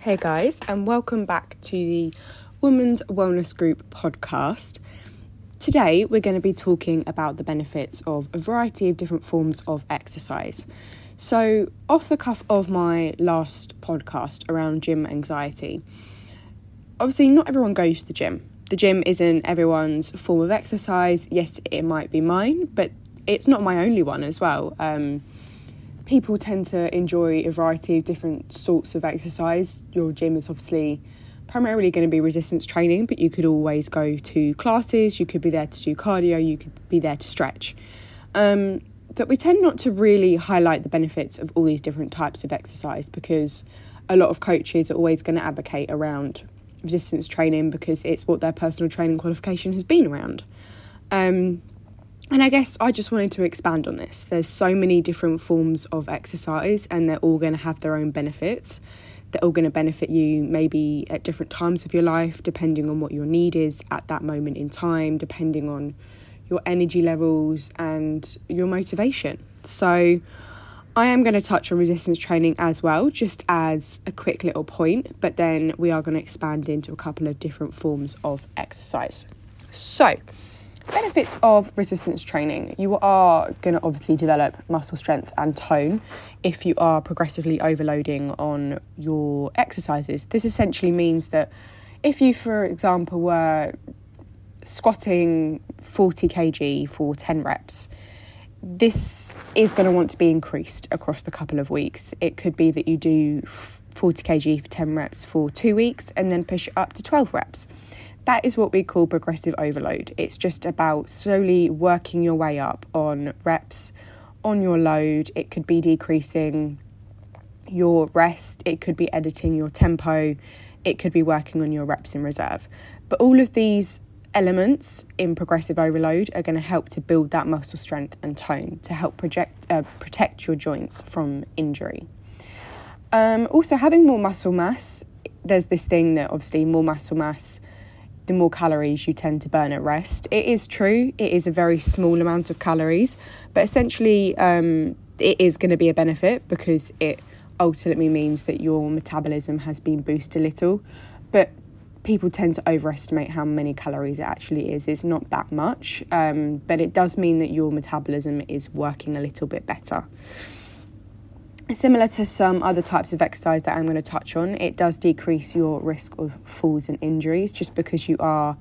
Hey guys, and welcome back to the Women's Wellness Group podcast. Today, we're going to be talking about the benefits of a variety of different forms of exercise. So, off the cuff of my last podcast around gym anxiety, obviously, not everyone goes to the gym. The gym isn't everyone's form of exercise. Yes, it might be mine, but it's not my only one as well. Um, people tend to enjoy a variety of different sorts of exercise. Your gym is obviously primarily going to be resistance training, but you could always go to classes, you could be there to do cardio, you could be there to stretch. Um, but we tend not to really highlight the benefits of all these different types of exercise because a lot of coaches are always going to advocate around resistance training because it's what their personal training qualification has been around. Um, and I guess I just wanted to expand on this. There's so many different forms of exercise, and they're all going to have their own benefits. They're all going to benefit you maybe at different times of your life, depending on what your need is at that moment in time, depending on your energy levels and your motivation. So, I am going to touch on resistance training as well, just as a quick little point, but then we are going to expand into a couple of different forms of exercise. So, benefits of resistance training. You are going to obviously develop muscle strength and tone if you are progressively overloading on your exercises. This essentially means that if you for example were squatting 40 kg for 10 reps this is going to want to be increased across the couple of weeks. It could be that you do 40 kg for 10 reps for 2 weeks and then push it up to 12 reps that is what we call progressive overload. It's just about slowly working your way up on reps, on your load. It could be decreasing your rest, it could be editing your tempo, it could be working on your reps in reserve. But all of these elements in progressive overload are going to help to build that muscle strength and tone to help project, uh, protect your joints from injury. Um, also, having more muscle mass, there's this thing that obviously more muscle mass the more calories you tend to burn at rest. It is true, it is a very small amount of calories, but essentially, um, it is going to be a benefit because it ultimately means that your metabolism has been boosted a little. But people tend to overestimate how many calories it actually is. It's not that much, um, but it does mean that your metabolism is working a little bit better. Similar to some other types of exercise that I'm going to touch on, it does decrease your risk of falls and injuries just because you are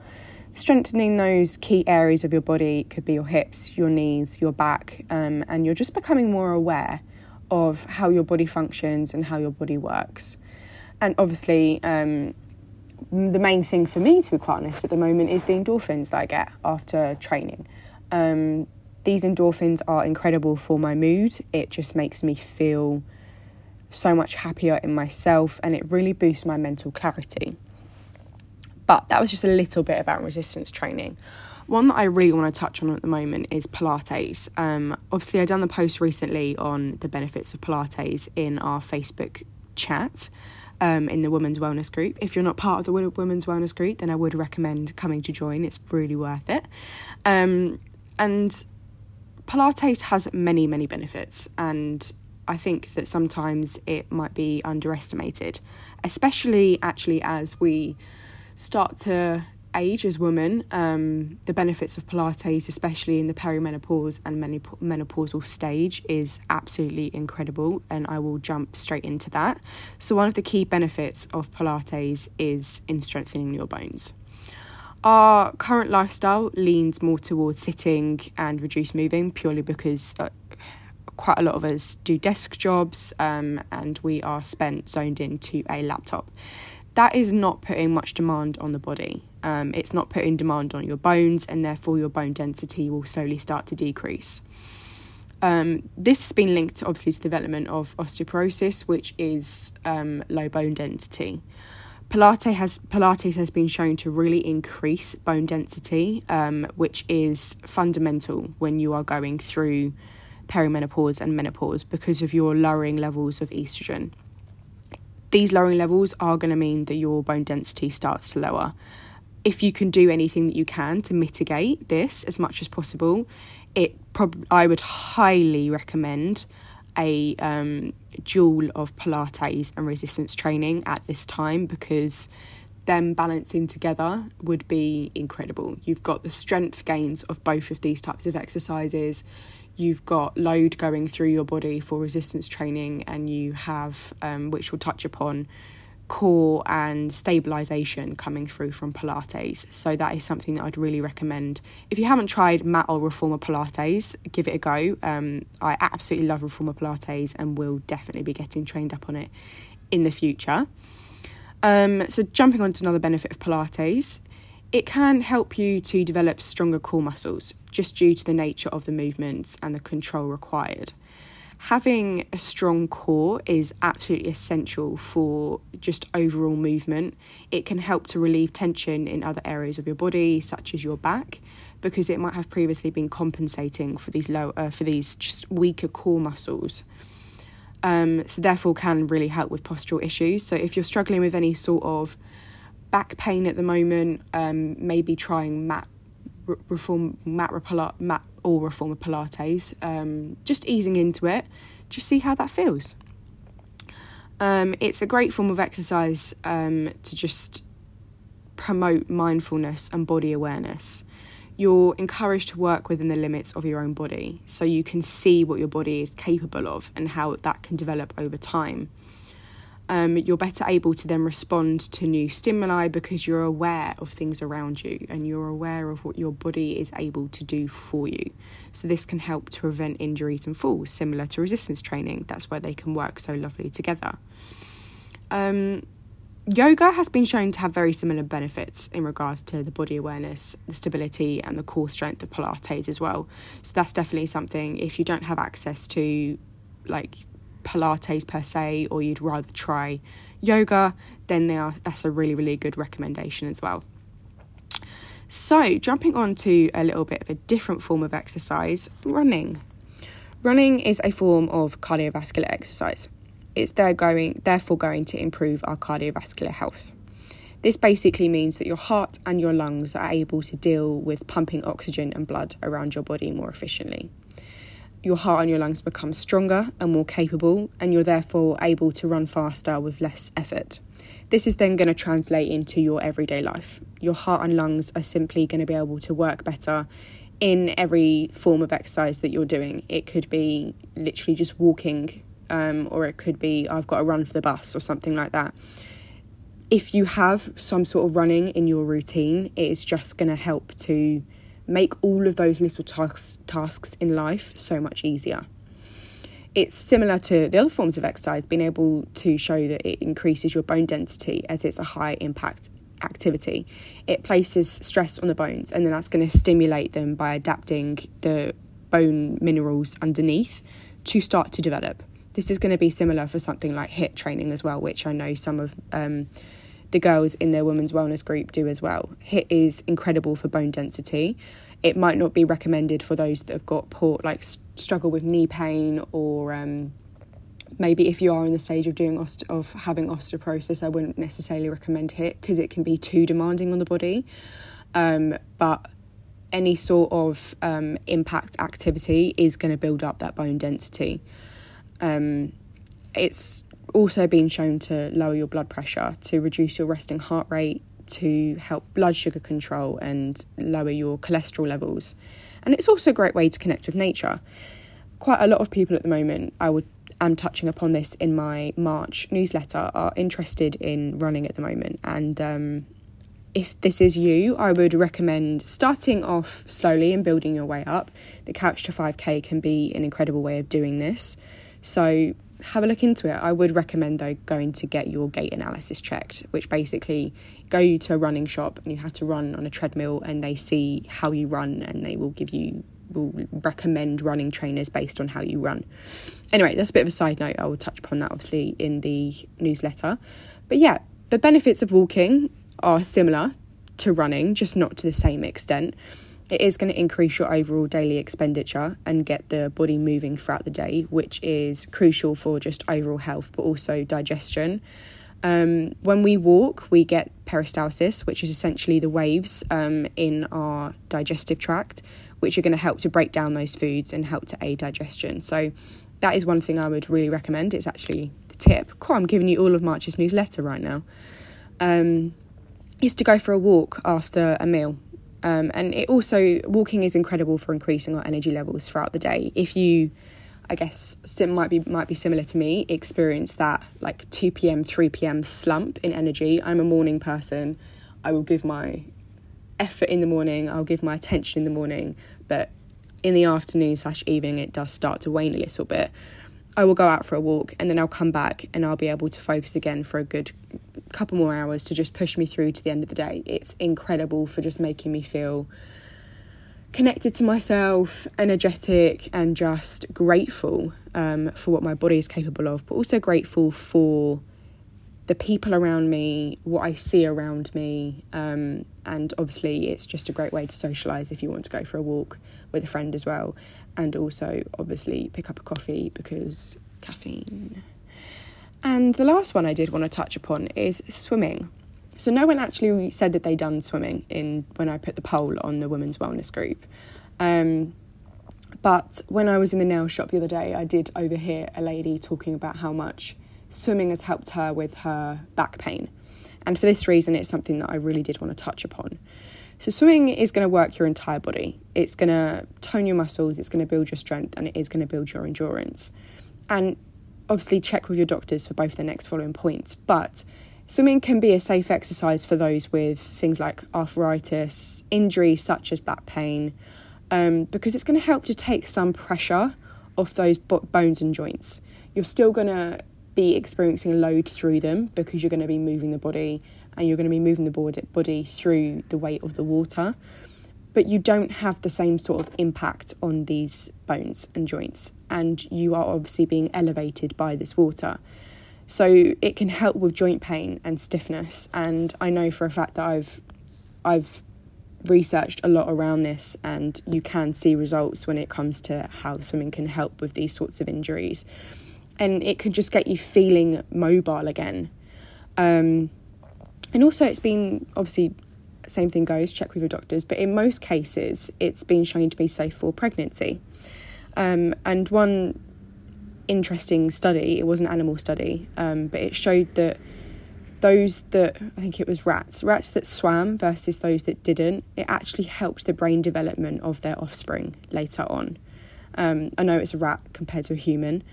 strengthening those key areas of your body. It could be your hips, your knees, your back, um, and you're just becoming more aware of how your body functions and how your body works. And obviously, um, the main thing for me, to be quite honest, at the moment is the endorphins that I get after training. Um, these endorphins are incredible for my mood. It just makes me feel so much happier in myself and it really boosts my mental clarity. But that was just a little bit about resistance training. One that I really want to touch on at the moment is Pilates. Um, obviously, I've done the post recently on the benefits of Pilates in our Facebook chat um, in the Women's Wellness Group. If you're not part of the Women's Wellness Group, then I would recommend coming to join. It's really worth it. Um, and Pilates has many, many benefits, and I think that sometimes it might be underestimated, especially actually as we start to age as women. Um, the benefits of Pilates, especially in the perimenopause and menopausal stage, is absolutely incredible, and I will jump straight into that. So, one of the key benefits of Pilates is in strengthening your bones. Our current lifestyle leans more towards sitting and reduced moving purely because uh, quite a lot of us do desk jobs um, and we are spent zoned into a laptop. That is not putting much demand on the body. Um, it's not putting demand on your bones, and therefore your bone density will slowly start to decrease. Um, this has been linked obviously to the development of osteoporosis, which is um, low bone density. Pilates has Pilates has been shown to really increase bone density, um, which is fundamental when you are going through perimenopause and menopause because of your lowering levels of estrogen. These lowering levels are going to mean that your bone density starts to lower. If you can do anything that you can to mitigate this as much as possible, it prob- I would highly recommend a um, dual of Pilates and resistance training at this time because them balancing together would be incredible. You've got the strength gains of both of these types of exercises. You've got load going through your body for resistance training, and you have, um, which we'll touch upon, core and stabilization coming through from Pilates. So that is something that I'd really recommend. If you haven't tried mat or reformer Pilates, give it a go. Um, I absolutely love reformer Pilates and will definitely be getting trained up on it in the future. Um, so, jumping on to another benefit of Pilates, it can help you to develop stronger core muscles just due to the nature of the movements and the control required. Having a strong core is absolutely essential for just overall movement. It can help to relieve tension in other areas of your body, such as your back, because it might have previously been compensating for these low uh, for these just weaker core muscles um, so therefore can really help with postural issues. So if you're struggling with any sort of back pain at the moment, um, maybe trying mat reform mat, mat or a form of Pilates, um, just easing into it, just see how that feels. Um, it's a great form of exercise um, to just promote mindfulness and body awareness you're encouraged to work within the limits of your own body so you can see what your body is capable of and how that can develop over time. Um, you're better able to then respond to new stimuli because you're aware of things around you and you're aware of what your body is able to do for you. So, this can help to prevent injuries and falls, similar to resistance training. That's where they can work so lovely together. Um, Yoga has been shown to have very similar benefits in regards to the body awareness, the stability, and the core strength of Pilates as well. So that's definitely something if you don't have access to like Pilates per se, or you'd rather try yoga, then they are, that's a really, really good recommendation as well. So, jumping on to a little bit of a different form of exercise running. Running is a form of cardiovascular exercise it's there going, therefore going to improve our cardiovascular health. This basically means that your heart and your lungs are able to deal with pumping oxygen and blood around your body more efficiently. Your heart and your lungs become stronger and more capable, and you're therefore able to run faster with less effort. This is then going to translate into your everyday life. Your heart and lungs are simply going to be able to work better in every form of exercise that you're doing. It could be literally just walking um, or it could be I've got to run for the bus or something like that. If you have some sort of running in your routine, it is just going to help to make all of those little tasks tasks in life so much easier. It's similar to the other forms of exercise, being able to show that it increases your bone density as it's a high impact activity. It places stress on the bones, and then that's going to stimulate them by adapting the bone minerals underneath to start to develop. This is going to be similar for something like HIIT training as well, which I know some of um, the girls in their women's wellness group do as well. HIIT is incredible for bone density. It might not be recommended for those that have got poor, like struggle with knee pain or um, maybe if you are in the stage of doing oste- of having osteoporosis, I wouldn't necessarily recommend HIIT because it can be too demanding on the body. Um, but any sort of um, impact activity is going to build up that bone density. Um, it's also been shown to lower your blood pressure, to reduce your resting heart rate, to help blood sugar control and lower your cholesterol levels. And it's also a great way to connect with nature. Quite a lot of people at the moment, I would am touching upon this in my March newsletter, are interested in running at the moment. And um, if this is you, I would recommend starting off slowly and building your way up. The Couch to 5K can be an incredible way of doing this. So have a look into it. I would recommend though going to get your gait analysis checked, which basically go to a running shop and you have to run on a treadmill and they see how you run and they will give you will recommend running trainers based on how you run. Anyway, that's a bit of a side note. I will touch upon that obviously in the newsletter. But yeah, the benefits of walking are similar to running, just not to the same extent it is going to increase your overall daily expenditure and get the body moving throughout the day, which is crucial for just overall health, but also digestion. Um, when we walk, we get peristalsis, which is essentially the waves um, in our digestive tract, which are going to help to break down those foods and help to aid digestion. So, that is one thing I would really recommend. It's actually the tip. Cool, I'm giving you all of March's newsletter right now. Um, is to go for a walk after a meal. Um, and it also walking is incredible for increasing our energy levels throughout the day. If you, I guess, might be might be similar to me, experience that like two p.m. three p.m. slump in energy. I'm a morning person. I will give my effort in the morning. I'll give my attention in the morning, but in the afternoon slash evening, it does start to wane a little bit. I will go out for a walk and then I'll come back and I'll be able to focus again for a good couple more hours to just push me through to the end of the day. It's incredible for just making me feel connected to myself, energetic, and just grateful um, for what my body is capable of, but also grateful for the people around me, what I see around me, um, and obviously it's just a great way to socialise if you want to go for a walk with a friend as well, and also obviously pick up a coffee because caffeine. And the last one I did want to touch upon is swimming. So no one actually said that they'd done swimming in when I put the poll on the women's wellness group. Um, but when I was in the nail shop the other day, I did overhear a lady talking about how much swimming has helped her with her back pain. And for this reason, it's something that I really did want to touch upon. So, swimming is going to work your entire body. It's going to tone your muscles, it's going to build your strength, and it is going to build your endurance. And obviously, check with your doctors for both the next following points. But swimming can be a safe exercise for those with things like arthritis, injuries such as back pain, um, because it's going to help to take some pressure off those bones and joints. You're still going to be experiencing load through them because you're going to be moving the body and you're going to be moving the body through the weight of the water. But you don't have the same sort of impact on these bones and joints, and you are obviously being elevated by this water. So it can help with joint pain and stiffness. And I know for a fact that I've I've researched a lot around this, and you can see results when it comes to how swimming can help with these sorts of injuries and it can just get you feeling mobile again. Um, and also, it's been obviously same thing goes. Check with your doctors, but in most cases, it's been shown to be safe for pregnancy. Um, and one interesting study, it was an animal study, um, but it showed that those that I think it was rats, rats that swam versus those that didn't, it actually helped the brain development of their offspring later on. Um, I know it's a rat compared to a human,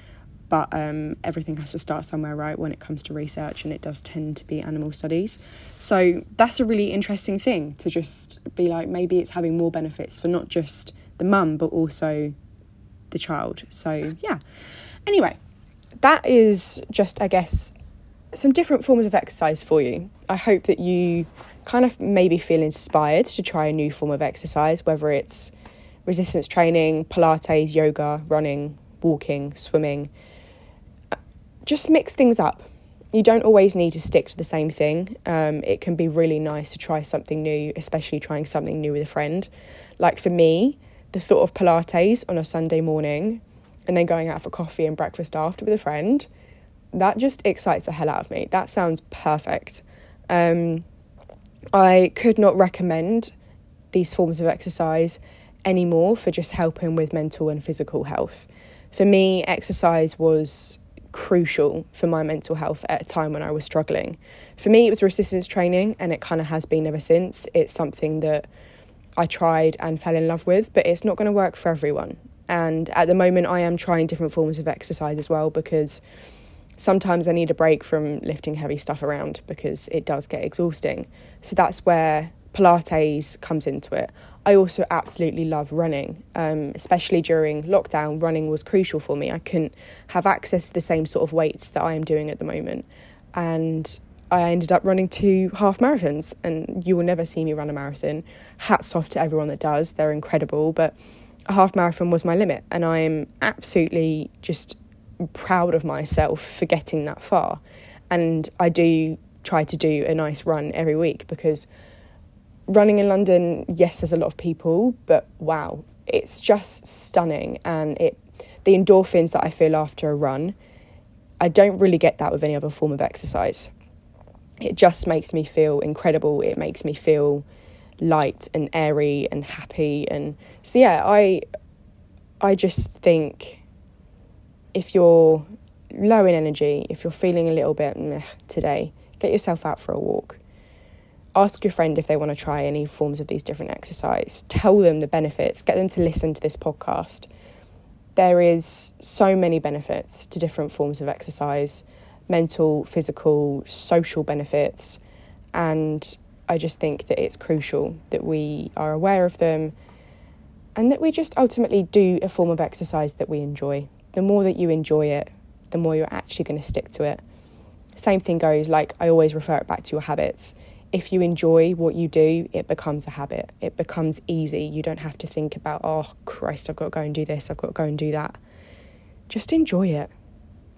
but um, everything has to start somewhere, right, when it comes to research, and it does tend to be animal studies. So that's a really interesting thing to just be like, maybe it's having more benefits for not just the mum, but also the child. So, yeah. Anyway, that is just, I guess, some different forms of exercise for you. I hope that you kind of maybe feel inspired to try a new form of exercise, whether it's resistance training, Pilates, yoga, running, walking, swimming just mix things up. You don't always need to stick to the same thing. Um, it can be really nice to try something new, especially trying something new with a friend. Like for me, the thought of Pilates on a Sunday morning and then going out for coffee and breakfast after with a friend, that just excites the hell out of me. That sounds perfect. Um, I could not recommend these forms of exercise anymore for just helping with mental and physical health. For me, exercise was crucial for my mental health at a time when I was struggling. For me, it was resistance training, and it kind of has been ever since. It's something that I tried and fell in love with, but it's not going to work for everyone. And at the moment, I am trying different forms of exercise as well because sometimes I need a break from lifting heavy stuff around because it does get exhausting. So that's where Pilates comes into it. I also absolutely love running, um, especially during lockdown. Running was crucial for me. I couldn't have access to the same sort of weights that I am doing at the moment. And I ended up running two half marathons, and you will never see me run a marathon. Hats off to everyone that does, they're incredible. But a half marathon was my limit, and I'm absolutely just proud of myself for getting that far. And I do try to do a nice run every week because running in London, yes, there's a lot of people, but wow, it's just stunning. And it, the endorphins that I feel after a run, I don't really get that with any other form of exercise. It just makes me feel incredible. It makes me feel light and airy and happy. And so, yeah, I, I just think if you're low in energy, if you're feeling a little bit meh today, get yourself out for a walk. Ask your friend if they want to try any forms of these different exercise. Tell them the benefits. Get them to listen to this podcast. There is so many benefits to different forms of exercise mental, physical, social benefits. And I just think that it's crucial that we are aware of them and that we just ultimately do a form of exercise that we enjoy. The more that you enjoy it, the more you're actually going to stick to it. Same thing goes, like I always refer it back to your habits. If you enjoy what you do, it becomes a habit. It becomes easy. You don't have to think about, oh, Christ, I've got to go and do this, I've got to go and do that. Just enjoy it.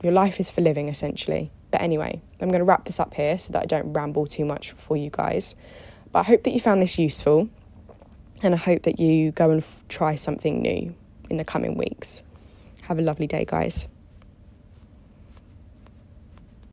Your life is for living, essentially. But anyway, I'm going to wrap this up here so that I don't ramble too much for you guys. But I hope that you found this useful and I hope that you go and f- try something new in the coming weeks. Have a lovely day, guys.